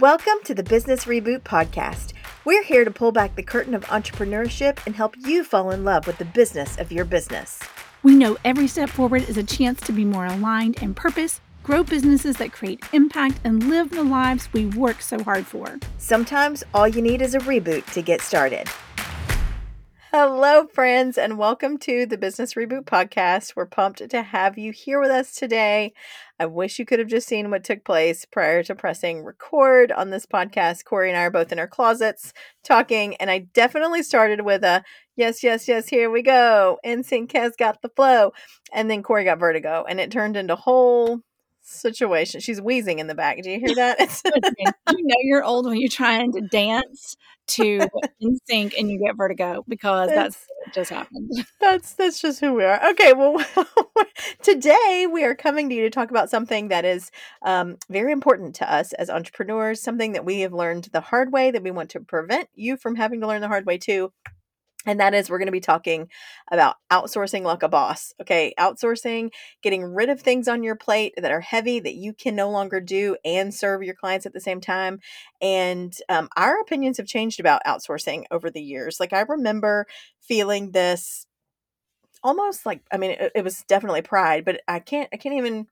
Welcome to the Business Reboot Podcast. We're here to pull back the curtain of entrepreneurship and help you fall in love with the business of your business. We know every step forward is a chance to be more aligned in purpose, grow businesses that create impact, and live the lives we work so hard for. Sometimes all you need is a reboot to get started. Hello, friends, and welcome to the Business Reboot Podcast. We're pumped to have you here with us today. I wish you could have just seen what took place prior to pressing record on this podcast. Corry and I are both in our closets talking, and I definitely started with a yes, yes, yes, here we go. NSYNC has got the flow. And then Corry got vertigo, and it turned into a whole situation. She's wheezing in the back. Do you hear that? you know you're old when you're trying to dance to sync and you get vertigo because that's, that's just happened. That's that's just who we are. Okay, well, today we are coming to you to talk about something that is um, very important to us as entrepreneurs. Something that we have learned the hard way that we want to prevent you from having to learn the hard way too. And that is, we're going to be talking about outsourcing like a boss. Okay. Outsourcing, getting rid of things on your plate that are heavy that you can no longer do and serve your clients at the same time. And um, our opinions have changed about outsourcing over the years. Like, I remember feeling this almost like, I mean, it, it was definitely pride, but I can't, I can't even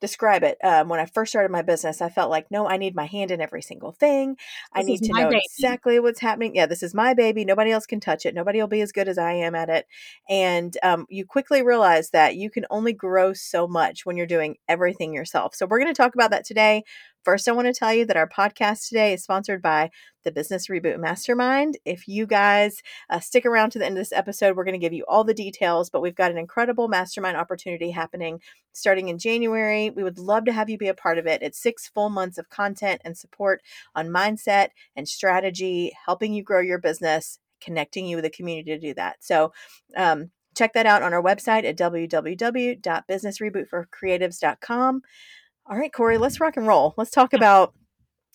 describe it. Um, when I first started my business, I felt like, no, I need my hand in every single thing. This I need to know baby. exactly what's happening. Yeah, this is my baby. Nobody else can touch it. Nobody will be as good as I am at it. And um, you quickly realize that you can only grow so much when you're doing everything yourself. So, we're going to talk about that today. First, I want to tell you that our podcast today is sponsored by the Business Reboot Mastermind. If you guys uh, stick around to the end of this episode, we're going to give you all the details, but we've got an incredible mastermind opportunity happening starting in January. We would love to have you be a part of it. It's six full months of content and support on mindset and strategy, helping you grow your business, connecting you with a community to do that. So, um, check that out on our website at www.businessrebootforcreatives.com. All right, Corry, let's rock and roll. Let's talk about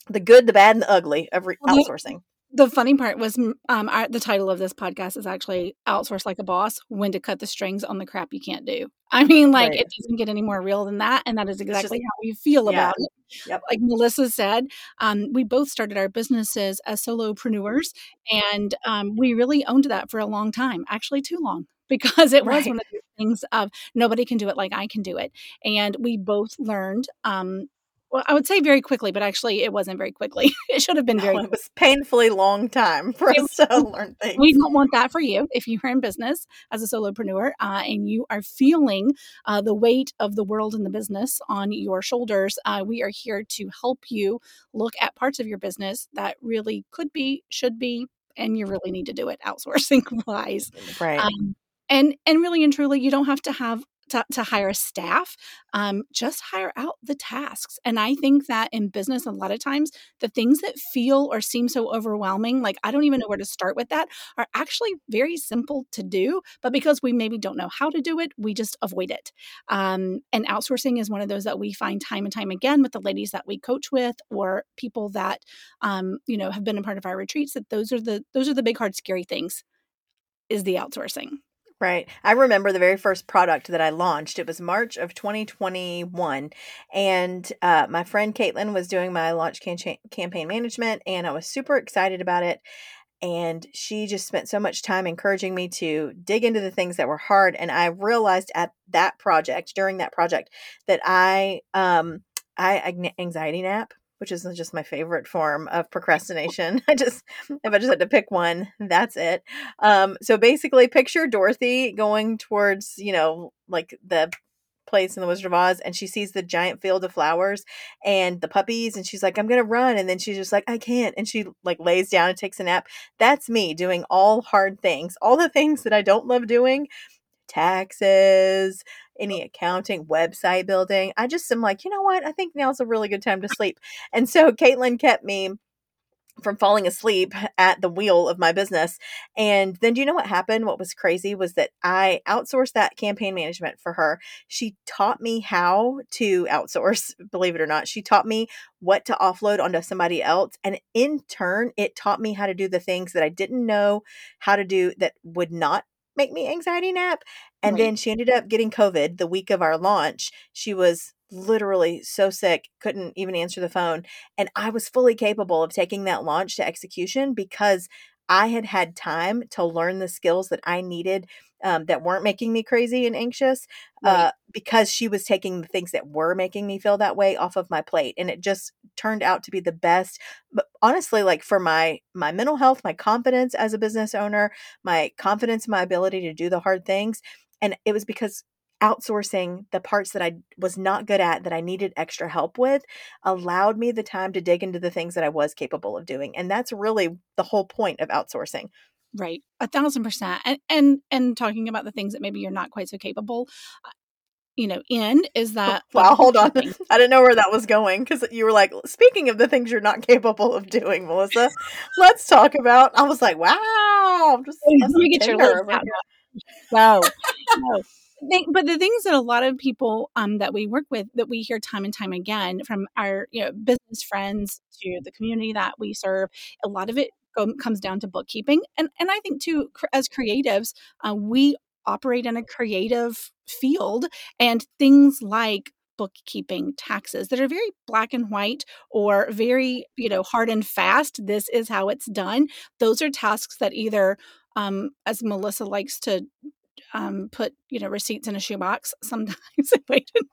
the good, the bad, and the ugly of re- outsourcing. The funny part was um, our, the title of this podcast is actually Outsource Like a Boss When to Cut the Strings on the Crap You Can't Do. I mean, like, right. it doesn't get any more real than that. And that is exactly just, how we feel yeah. about it. Yep. Like Melissa said, um, we both started our businesses as solopreneurs, and um, we really owned that for a long time, actually, too long because it right. was one of the things of nobody can do it like I can do it. And we both learned um, well, I would say very quickly, but actually it wasn't very quickly. it should have been very. No, it was painfully long time for it, us to learn things. We don't want that for you if you are in business as a solopreneur uh, and you are feeling uh, the weight of the world and the business on your shoulders. Uh, we are here to help you look at parts of your business that really could be, should be, and you really need to do it outsourcing wise. Right. Um, and and really and truly you don't have to have to, to hire staff um, just hire out the tasks. And i think that in business a lot of times the things that feel or seem so overwhelming like i don't even know where to start with that are actually very simple to do but because we maybe don't know how to do it we just avoid it. Um, and outsourcing is one of those that we find time and time again with the ladies that we coach with or people that um, you know have been a part of our retreats that those are the those are the big hard scary things is the outsourcing Right. I remember the very first product that I launched. It was March of 2021. And uh, my friend Caitlin was doing my launch can- campaign management, and I was super excited about it. And she just spent so much time encouraging me to dig into the things that were hard. And I realized at that project, during that project, that I, um, I anxiety nap which is just my favorite form of procrastination. I just, if I just had to pick one, that's it. Um, so basically, picture Dorothy going towards, you know, like the place in the Wizard of Oz, and she sees the giant field of flowers and the puppies, and she's like, "I'm gonna run," and then she's just like, "I can't," and she like lays down and takes a nap. That's me doing all hard things, all the things that I don't love doing, taxes, any accounting, website building. I just am like, you know what? I think now's a really good time to sleep. And so Caitlin kept me from falling asleep at the wheel of my business. And then do you know what happened? What was crazy was that I outsourced that campaign management for her. She taught me how to outsource, believe it or not. She taught me what to offload onto somebody else. And in turn, it taught me how to do the things that I didn't know how to do that would not make me anxiety nap. And right. then she ended up getting COVID the week of our launch. She was literally so sick, couldn't even answer the phone. And I was fully capable of taking that launch to execution because I had had time to learn the skills that I needed um, that weren't making me crazy and anxious right. uh, because she was taking the things that were making me feel that way off of my plate and it just turned out to be the best but honestly like for my my mental health my confidence as a business owner my confidence my ability to do the hard things and it was because outsourcing the parts that I was not good at that I needed extra help with allowed me the time to dig into the things that I was capable of doing. And that's really the whole point of outsourcing. Right. A thousand percent. And and and talking about the things that maybe you're not quite so capable, uh, you know, in is that Wow, hold on. I didn't know where that was going because you were like, speaking of the things you're not capable of doing, Melissa, let's talk about I was like, wow, just let me get your out. No, no. But the things that a lot of people um, that we work with that we hear time and time again from our you know business friends to the community that we serve a lot of it comes down to bookkeeping. And and i think too as creatives uh, we operate in a creative field and things like bookkeeping taxes that are very black and white or very you know hard and fast this is how it's done. Those are tasks that either um, as melissa likes to um, put you know receipts in a shoebox sometimes.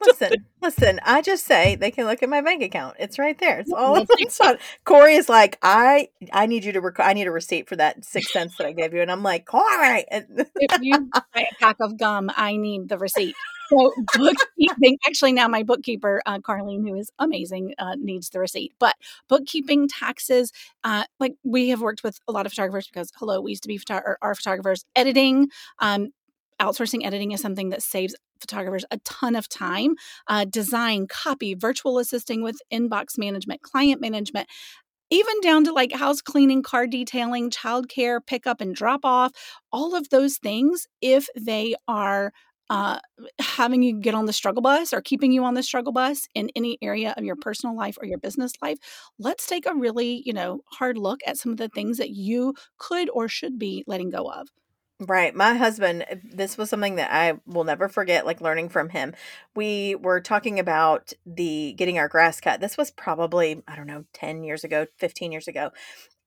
listen, listen. I just say they can look at my bank account. It's right there. It's all. it's on. Corry is like, I I need you to. Rec- I need a receipt for that six cents that I gave you, and I'm like, Corry. if you buy a pack of gum, I need the receipt. So bookkeeping. Actually, now my bookkeeper, uh, Carlene, who is amazing, uh, needs the receipt. But bookkeeping, taxes, uh, like we have worked with a lot of photographers because hello, we used to be our photographers. Editing, um, outsourcing editing is something that saves photographers a ton of time. Uh, design, copy, virtual assisting with inbox management, client management, even down to like house cleaning, car detailing, childcare, pickup and drop off, all of those things, if they are uh, having you get on the struggle bus or keeping you on the struggle bus in any area of your personal life or your business life, let's take a really, you know, hard look at some of the things that you could or should be letting go of. Right. My husband, eh, this was something that I will never forget, like learning from him. We were talking about the getting our grass cut. This was probably, I don't know, 10 years ago, 15 years ago.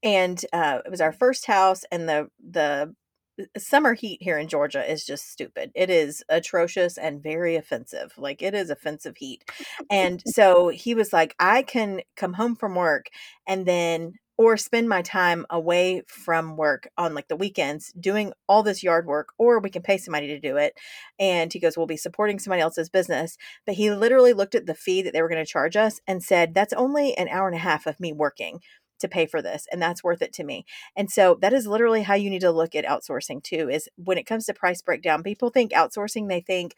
And uh, it was our first house, and the, the, Uh, summer heat here in Georgia is just stupid. It is atrocious and very offensive. Like it is offensive heat. And so he was like, I can come home from work and then or spend my time away from work on like the weekends doing all this yard work or we can pay somebody to do it and he goes we'll be supporting somebody else's business but he literally looked at the fee that they were going to charge us and said that's only an hour and a half of me working to pay for this and that's worth it to me and so that is literally how you need to look at outsourcing too is when it comes to price breakdown people think outsourcing they think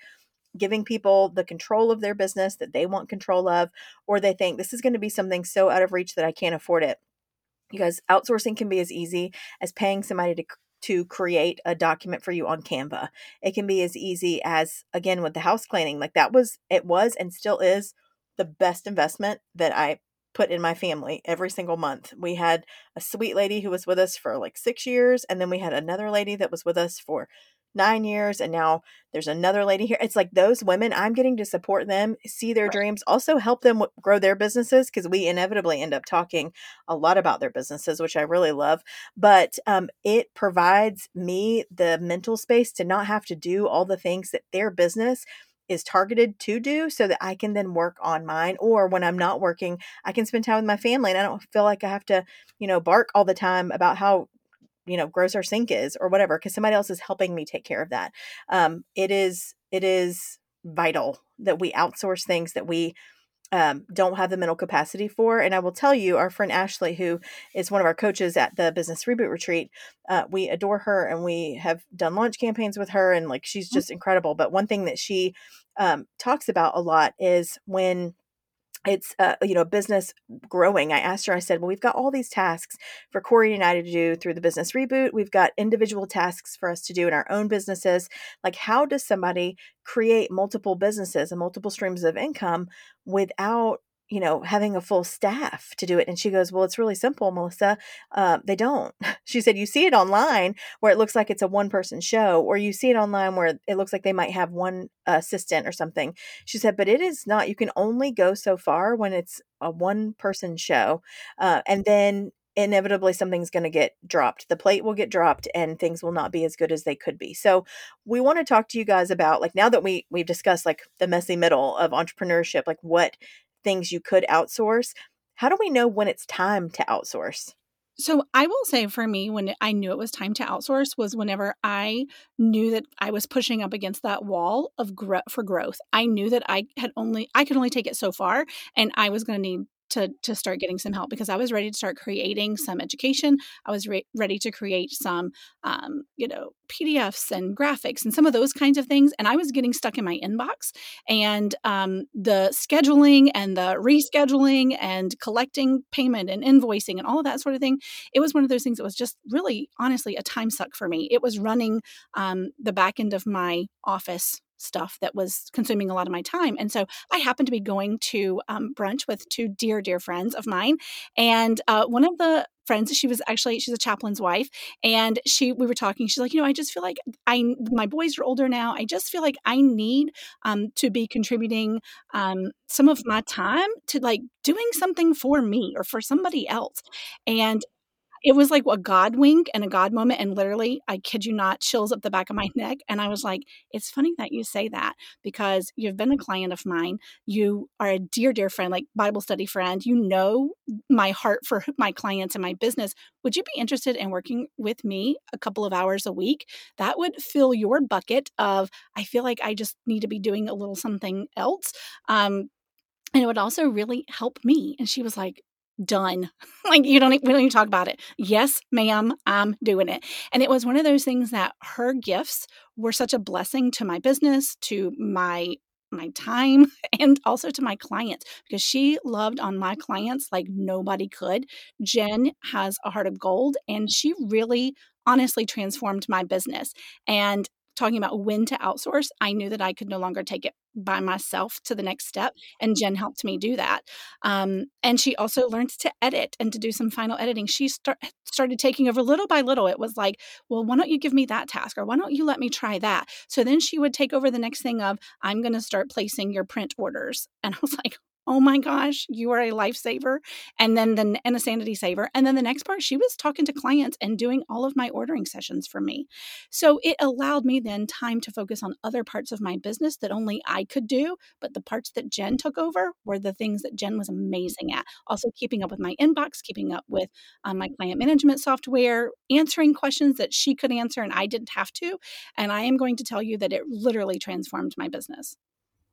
giving people the control of their business that they want control of or they think this is going to be something so out of reach that I can't afford it because outsourcing can be as easy as paying somebody to to create a document for you on Canva. It can be as easy as again with the house cleaning. Like that was it was and still is the best investment that I put in my family every single month. We had a sweet lady who was with us for like 6 years and then we had another lady that was with us for nine years and now there's another lady here it's like those women i'm getting to support them see their right. dreams also help them w- grow their businesses because we inevitably end up talking a lot about their businesses which i really love but um, it provides me the mental space to not have to do all the things that their business is targeted to do so that I can then work on mine. Or when I'm not working, I can spend time with my family and I don't feel like I have to, you know, bark all the time about how you know gross our sink is or whatever because somebody else is helping me take care of that um, it is it is vital that we outsource things that we um, don't have the mental capacity for. And I will tell you, our friend Ashley, who is one of our coaches at the Business Reboot Retreat, uh, we adore her and we have done launch campaigns with her, and like she's mm-hmm. just incredible. But one thing that she um, talks about a lot is when it's uh, you know business growing i asked her i said well we've got all these tasks for corry and i to do through the business reboot. We've got individual tasks for us to do in our own businesses. Like how does somebody create multiple businesses and multiple streams of income without you know, having a full staff to do it. And she goes, Well, it's really simple, Melissa. Uh, they don't. She said, You see it online where it looks like it's a one person show, or you see it online where it looks like they might have one assistant or something. She said, But it is not. You can only go so far when it's a one person show. Uh, and then inevitably something's going to get dropped. The plate will get dropped and things will not be as good as they could be. So, we want to talk to you guys about like now that we we've discussed like the messy middle of entrepreneurship, like what things you could outsource. How do we know when it's time to outsource? So I will say for me, when I knew it was time to outsource, was whenever I knew that I was pushing up against that wall of growth for growth. I knew that I had only I could only take it so far, and I was going to need to to start getting some help because I was ready to start creating some education. I was re- ready to create some, um, you know, PDFs and graphics and some of those kinds of things. And I was getting stuck in my inbox and um, the scheduling and the rescheduling and collecting payment and invoicing and all of that sort of thing. It was one of those things that was just really, honestly, a time suck for me. It was running um, the back end of my office stuff that was consuming a lot of my time. And so I happened to be going to um, brunch with two dear, dear friends of mine. And uh, one of the friends she was actually she's a chaplain's wife and she we were talking she's like you know i just feel like i my boys are older now i just feel like i need um, to be contributing um, some of my time to like doing something for me or for somebody else and it was like a God wink and a God moment. And literally, I kid you not, chills up the back of my neck. And I was like, it's funny that you say that because you've been a client of mine. You are a dear, dear friend, like Bible study friend. You know my heart for my clients and my business. Would you be interested in working with me a couple of hours a week? That would fill your bucket of, I feel like I just need to be doing a little something else. Um, and it would also really help me. And she was like, done. like you don't we don't even talk about it. Yes, ma'am, I'm doing it. And it was one of those things that her gifts were such a blessing to my business, to my my time and also to my clients because she loved on my clients like nobody could. Jen has a heart of gold and she really honestly transformed my business. And talking about when to outsource, I knew that I could no longer take it by myself to the next step. And Jen helped me do that. Um, and she also learned to edit and to do some final editing. She start, started taking over little by little. It was like, well, why don't you give me that task? Or why don't you let me try that? So then she would take over the next thing of, I'm going to start placing your print orders. And I was like, oh my gosh, you are a lifesaver. And then the and a sanity saver. And then the next part, she was talking to clients and doing all of my ordering sessions for me. So it allowed me then time to focus on other parts of my business that only I could do. But the parts that Jen took over were the things that Jen was amazing at. Also keeping up with my inbox, keeping up with um, my client management software, answering questions that she could answer and I didn't have to. And I am going to tell you that it literally transformed my business.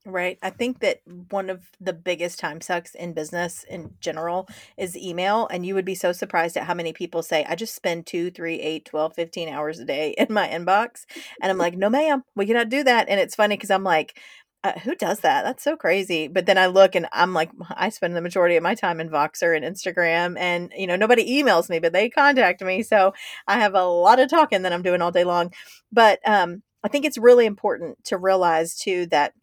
Right. I think that one of the biggest time sucks in business in general is email. And you would be so surprised at how many people say, I just spend two, three, eight, 12, 15 hours a day in my inbox. And I'm like, no, ma'am, we cannot do that. And it's funny because I'm like, uh, who does that? That's so crazy. But then I look and I'm like, I spend the majority of my time in Voxer and Instagram, and you know, nobody emails me, but they contact me. So I have a lot of talking that I'm doing all day long. But um, I think it's really important to realize too that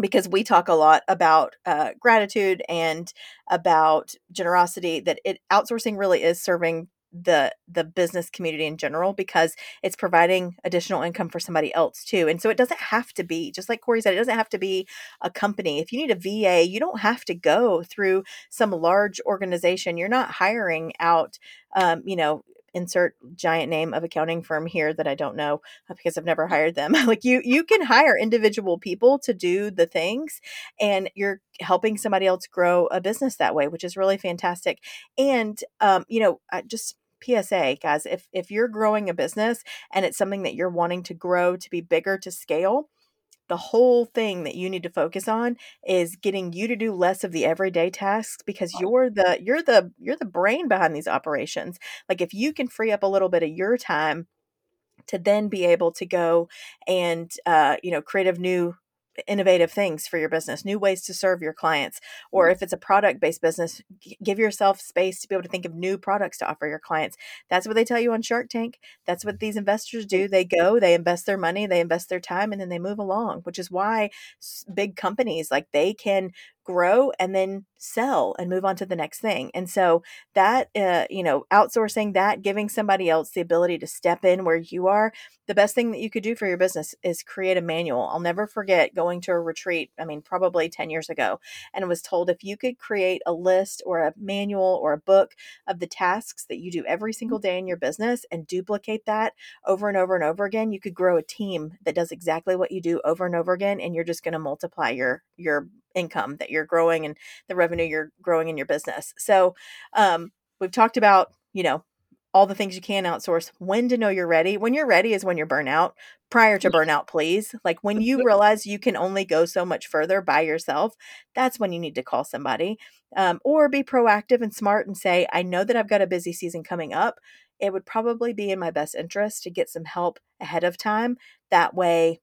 because we talk a lot about uh, gratitude and about generosity that it outsourcing really is serving the the business community in general because it's providing additional income for somebody else too and so it doesn't have to be just like corry said it doesn't have to be a company. If you need a va you don't have to go through some large organization. You're not hiring out um, you know insert giant name of accounting firm here that I don't know uh, because I've never hired them. like you you can hire individual people to do the things and you're helping somebody else grow a business that way, which is really fantastic. And um, you know, just PSA, guys, if if you're growing a business and it's something that you're wanting to grow to be bigger to scale, the whole thing that you need to focus on is getting you to do less of the everyday tasks because you're the you're the you're the brain behind these operations. Like if you can free up a little bit of your time to then be able to go and uh, you know create creative new innovative things for your business, new ways to serve your clients. Or mm. if it's a product based business, give yourself space to be able to think of new products to offer your clients. That's what they tell you on Shark Tank. That's what these investors do. They go, they invest their money, they invest their time, and then they move along, which is why big companies like they can grow and then sell and move on to the next thing. And so that, uh, you know, outsourcing that, giving somebody else the ability to step in where you are, the best thing that you could do for your business is create a manual. I'll never forget going to a retreat, I mean, probably 10 years ago, and was told if you could create a list or a manual or a book of the tasks that you do every single day in your business and duplicate that over and over and over again, you could grow a team that does exactly what you do over and over again and you're just going to multiply your your income that you're growing and the revenue you're growing in your business. So, um, we've talked about, you know, all the things you can outsource, when to know you're ready. When you're ready is when you're burnout. Prior to burnout, please. Like when you realize you can only go so much further by yourself, that's when you need to call somebody um, or be proactive and smart and say, I know that I've got a busy season coming up. It would probably be in my best interest to get some help ahead of time. That way,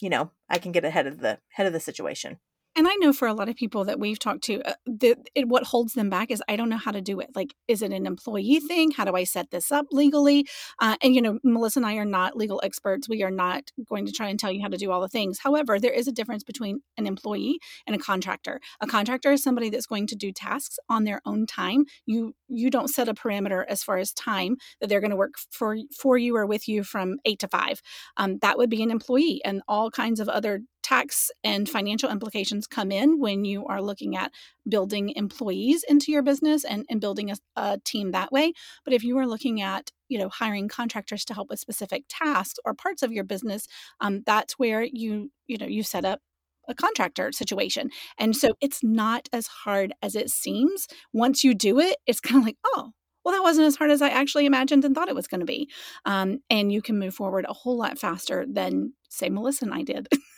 you know, I can get ahead of the head of the situation and I know for a lot of people that we've talked to, uh, the, it, what holds them back is I don't know how to do it. Like, is it an employee thing? How do I set this up legally? Uh, and, you know, Melissa and I are not legal experts. We are not going to try and tell you how to do all the things. However, there is a difference between an employee and a contractor. A contractor is somebody that's going to do tasks on their own time. You you don't set a parameter as far as time that they're going to work for for you or with you from eight to five. Um, that would be an employee, and all kinds of other tax and financial implications come in when you are looking at building employees into your business and, and building a, a team that way. But if you are looking at you know hiring contractors to help with specific tasks or parts of your business, um, that's where you you know you set up a contractor situation. And so it's not as hard as it seems. Once you do it, it's kind of like, oh, well, that wasn't as hard as I actually imagined and thought it was going to be. Um, and you can move forward a whole lot faster than, say, Melissa and I did.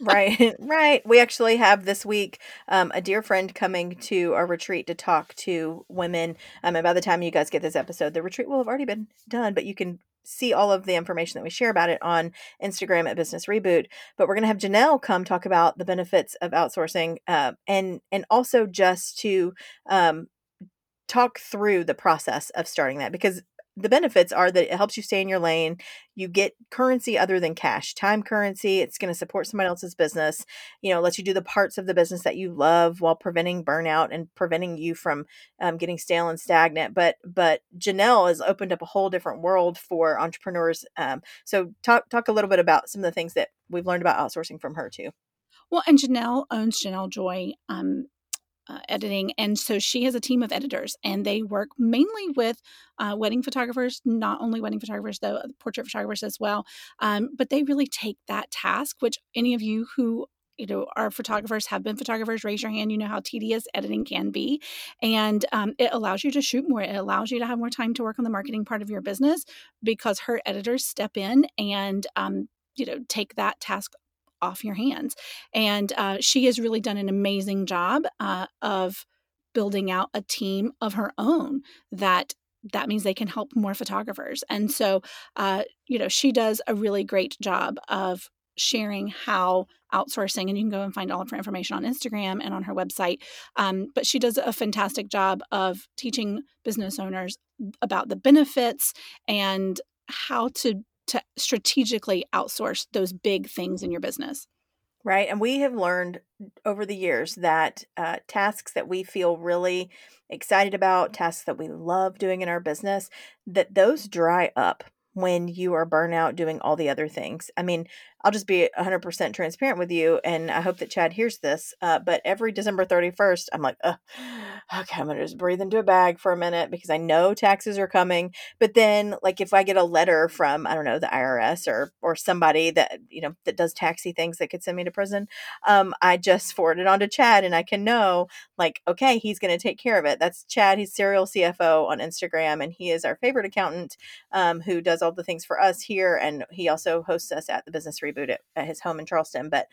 right, right. We actually have this week um, a dear friend coming to our retreat to talk to women. Um, and by the time you guys get this episode, the retreat will have already been done, but you can see all of the information that we share about it on Instagram at Business Reboot. But we're going to have Janelle come talk about the benefits of outsourcing, uh, and and also just to um, talk through the process of starting that because the benefits are that it helps you stay in your lane. You get currency other than cash, time currency. It's going to support somebody else's business. You know, lets you do the parts of the business that you love while preventing burnout and preventing you from um, getting stale and stagnant. But but Janelle has opened up a whole different world for entrepreneurs. Um, so talk talk a little bit about some of the things that we've learned about outsourcing from her too. Well, and Janelle owns Janelle Joy um, uh, editing. And so she has a team of editors, and they work mainly with uh, wedding photographers, not only wedding photographers, though, portrait photographers as well. Um, but they really take that task, which any of you who you know are photographers have been photographers raise your hand you know how tedious editing can be and um, it allows you to shoot more it allows you to have more time to work on the marketing part of your business because her editors step in and um, you know take that task off your hands. And uh, she has really done an amazing job uh, of building out a team of her own that that means they can help more photographers. And so, uh, you know, she does a really great job of sharing how outsourcing, and you can go and find all of her information on Instagram and on her website. Um, but she does a fantastic job of teaching business owners about the benefits and how to to strategically outsource those big things in your business. Right. And we have learned over the years that uh, tasks that we feel really excited about, tasks that we love doing in our business, that those dry up when you are burnout doing all the other things. I mean, I'll just be 100% transparent with you, and I hope that Chad hears this. Uh, but every December 31st, I'm like, okay, I'm going to just breathe into a bag for a minute because I know taxes are coming. But then, like, if I get a letter from, I don't know, the IRS or or somebody that, you know, that does taxi things that could send me to prison, um, I just forward it on to Chad and I can know, like, okay, he's going to take care of it. That's Chad. He's serial CFO on Instagram, and he is our favorite accountant um, who does all the things for us here. And he also hosts us at the Business reboot at, at his home in Charleston. But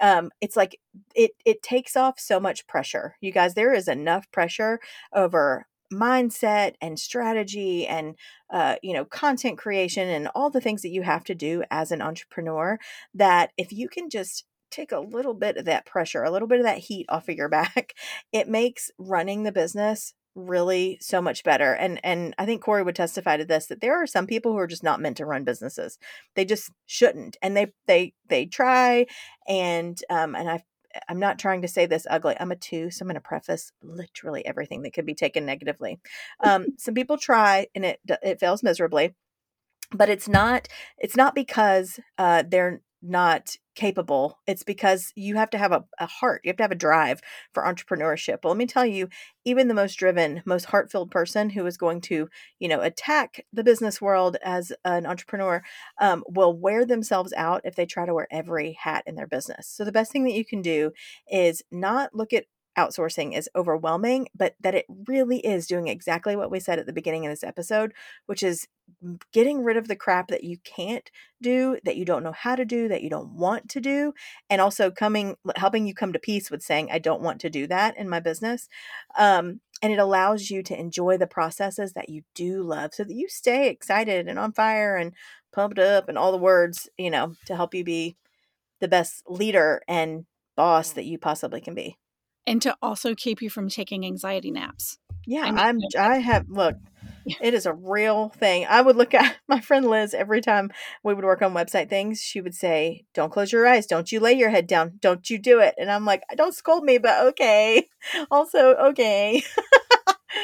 um, it's like it it takes off so much pressure. You guys, there is enough pressure over mindset and strategy and uh, you know content creation and all the things that you have to do as an entrepreneur that if you can just take a little bit of that pressure a little bit of that heat off of your back it makes running the business really so much better and and i think corry would testify to this that there are some people who are just not meant to run businesses they just shouldn't and they they they try and um and i I'm not trying to say this ugly. I'm a two, so I'm going to preface literally everything that could be taken negatively. Um, some people try and it it fails miserably, but it's not it's not because uh, they're not capable. It's because you have to have a, a heart. You have to have a drive for entrepreneurship. Well, let me tell you, even the most driven, most heart filled person who is going to, you know, attack the business world as an entrepreneur um, will wear themselves out if they try to wear every hat in their business. So the best thing that you can do is not look at outsourcing is overwhelming, but that it really is doing exactly what we said at the beginning of this episode, which is getting rid of the crap that you can't do, that you don't know how to do, that you don't want to do, and also coming helping you come to peace with saying I don't want to do that in my business. Um, and it allows you to enjoy the processes that you do love so that you stay excited and on fire and pumped up and all the words, you know, to help you be the best leader and boss that you possibly can be and to also keep you from taking anxiety naps. Yeah, I mean, I'm I have look, it is a real thing. I would look at my friend Liz every time we would work on website things, she would say, "Don't close your eyes, don't you lay your head down, don't you do it." And I'm like, "Don't scold me, but okay." Also, okay.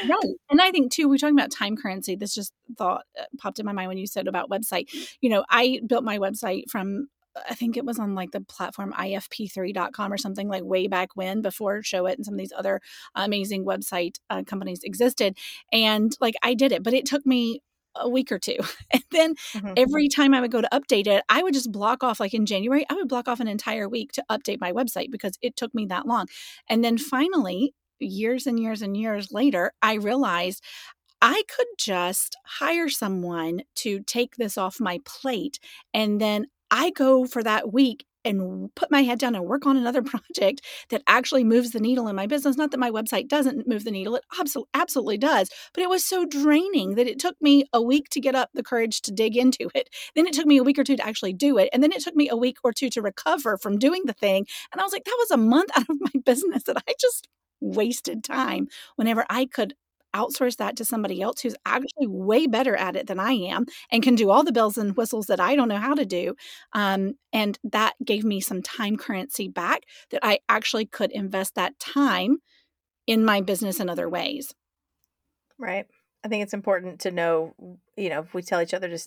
right. And I think too, we're talking about time currency. This just thought uh, popped in my mind when you said about website. You know, I built my website from I think it was on like the platform ifp3.com or something like way back when before Showit and some of these other amazing website uh, companies existed. And like I did it, but it took me a week or two. And then mm-hmm. every time I would go to update it, I would just block off, like in January, I would block off an entire week to update my website because it took me that long. And then finally, years and years and years later, I realized I could just hire someone to take this off my plate and then I go for that week and put my head down and work on another project that actually moves the needle in my business. Not that my website doesn't move the needle, it absolutely does. But it was so draining that it took me a week to get up the courage to dig into it. Then it took me a week or two to actually do it. And then it took me a week or two to recover from doing the thing. And I was like, that was a month out of my business that I just wasted time whenever I could outsource that to somebody else who's actually way better at it than I am and can do all the bells and whistles that I don't know how to do. Um, and that gave me some time currency back that I actually could invest that time in my business in other ways. Right. I think it's important to know, you know, if we tell each other to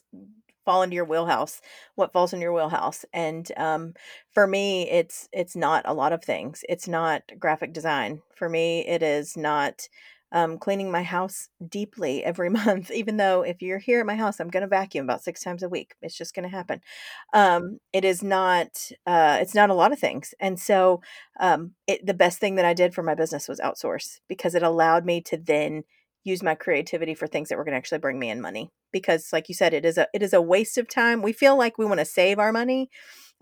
fall into your wheelhouse what falls in your wheelhouse and um, for me it's it's not a lot of things it's not graphic design for me it is not um, cleaning my house deeply every month, even though if you're here at my house, I'm going to vacuum about six times a week. It's just going to happen. Um, it is not, uh, it's not a lot of things. And so um, it, the best thing that I did for my business was outsource because it allowed me to then use my creativity for things that were going to actually bring me in money because like you said it is a it is a waste of time we feel like we want to save our money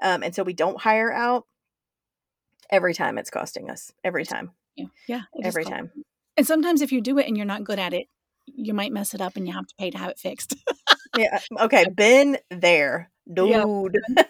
um, and so we don't hire out every time it's costing us every time yeah, yeah every time and sometimes if you do it and you're not good at it, you might mess it up and you have to pay to have it fixed. yeah. Okay. Been there, dude. Yeah.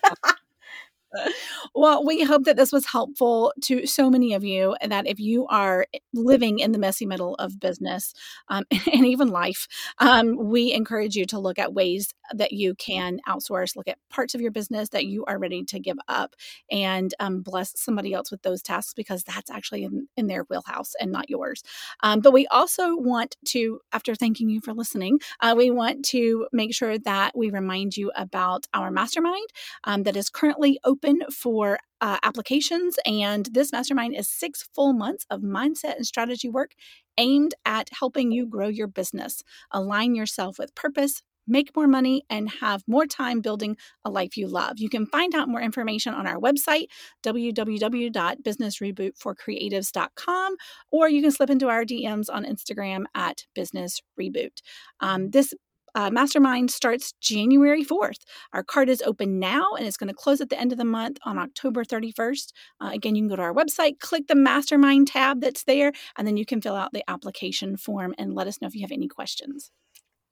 Well, we hope that this was helpful to so many of you, and that if you are living in the messy middle of business um, and even life, um, we encourage you to look at ways that you can outsource, look at parts of your business that you are ready to give up, and um, bless somebody else with those tasks because that's actually in, in their wheelhouse and not yours. Um, but we also want to, after thanking you for listening, uh, we want to make sure that we remind you about our mastermind um, that is currently open open for uh, applications. And this mastermind is six full months of mindset and strategy work aimed at helping you grow your business, align yourself with purpose, make more money, and have more time building a life you love. You can find out more information on our website, www.businessrebootforcreatives.com, or you can slip into our DMs on Instagram at Business Reboot. Um, this uh, Mastermind starts January 4th. Our card is open now and it's going to close at the end of the month on October 31st. Uh, again, you can go to our website, click the Mastermind tab that's there, and then you can fill out the application form and let us know if you have any questions.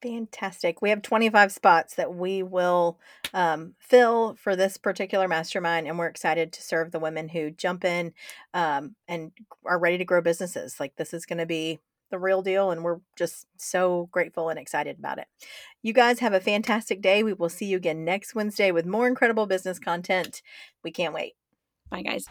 Fantastic. We have 25 spots that we will um, fill for this particular mastermind, and we're excited to serve the women who jump in um, and are ready to grow businesses. Like, this is going to be the real deal and we're just so grateful and excited about it. You guys have a fantastic day. We will see you again next Wednesday with more incredible business content. We can't wait. Bye guys.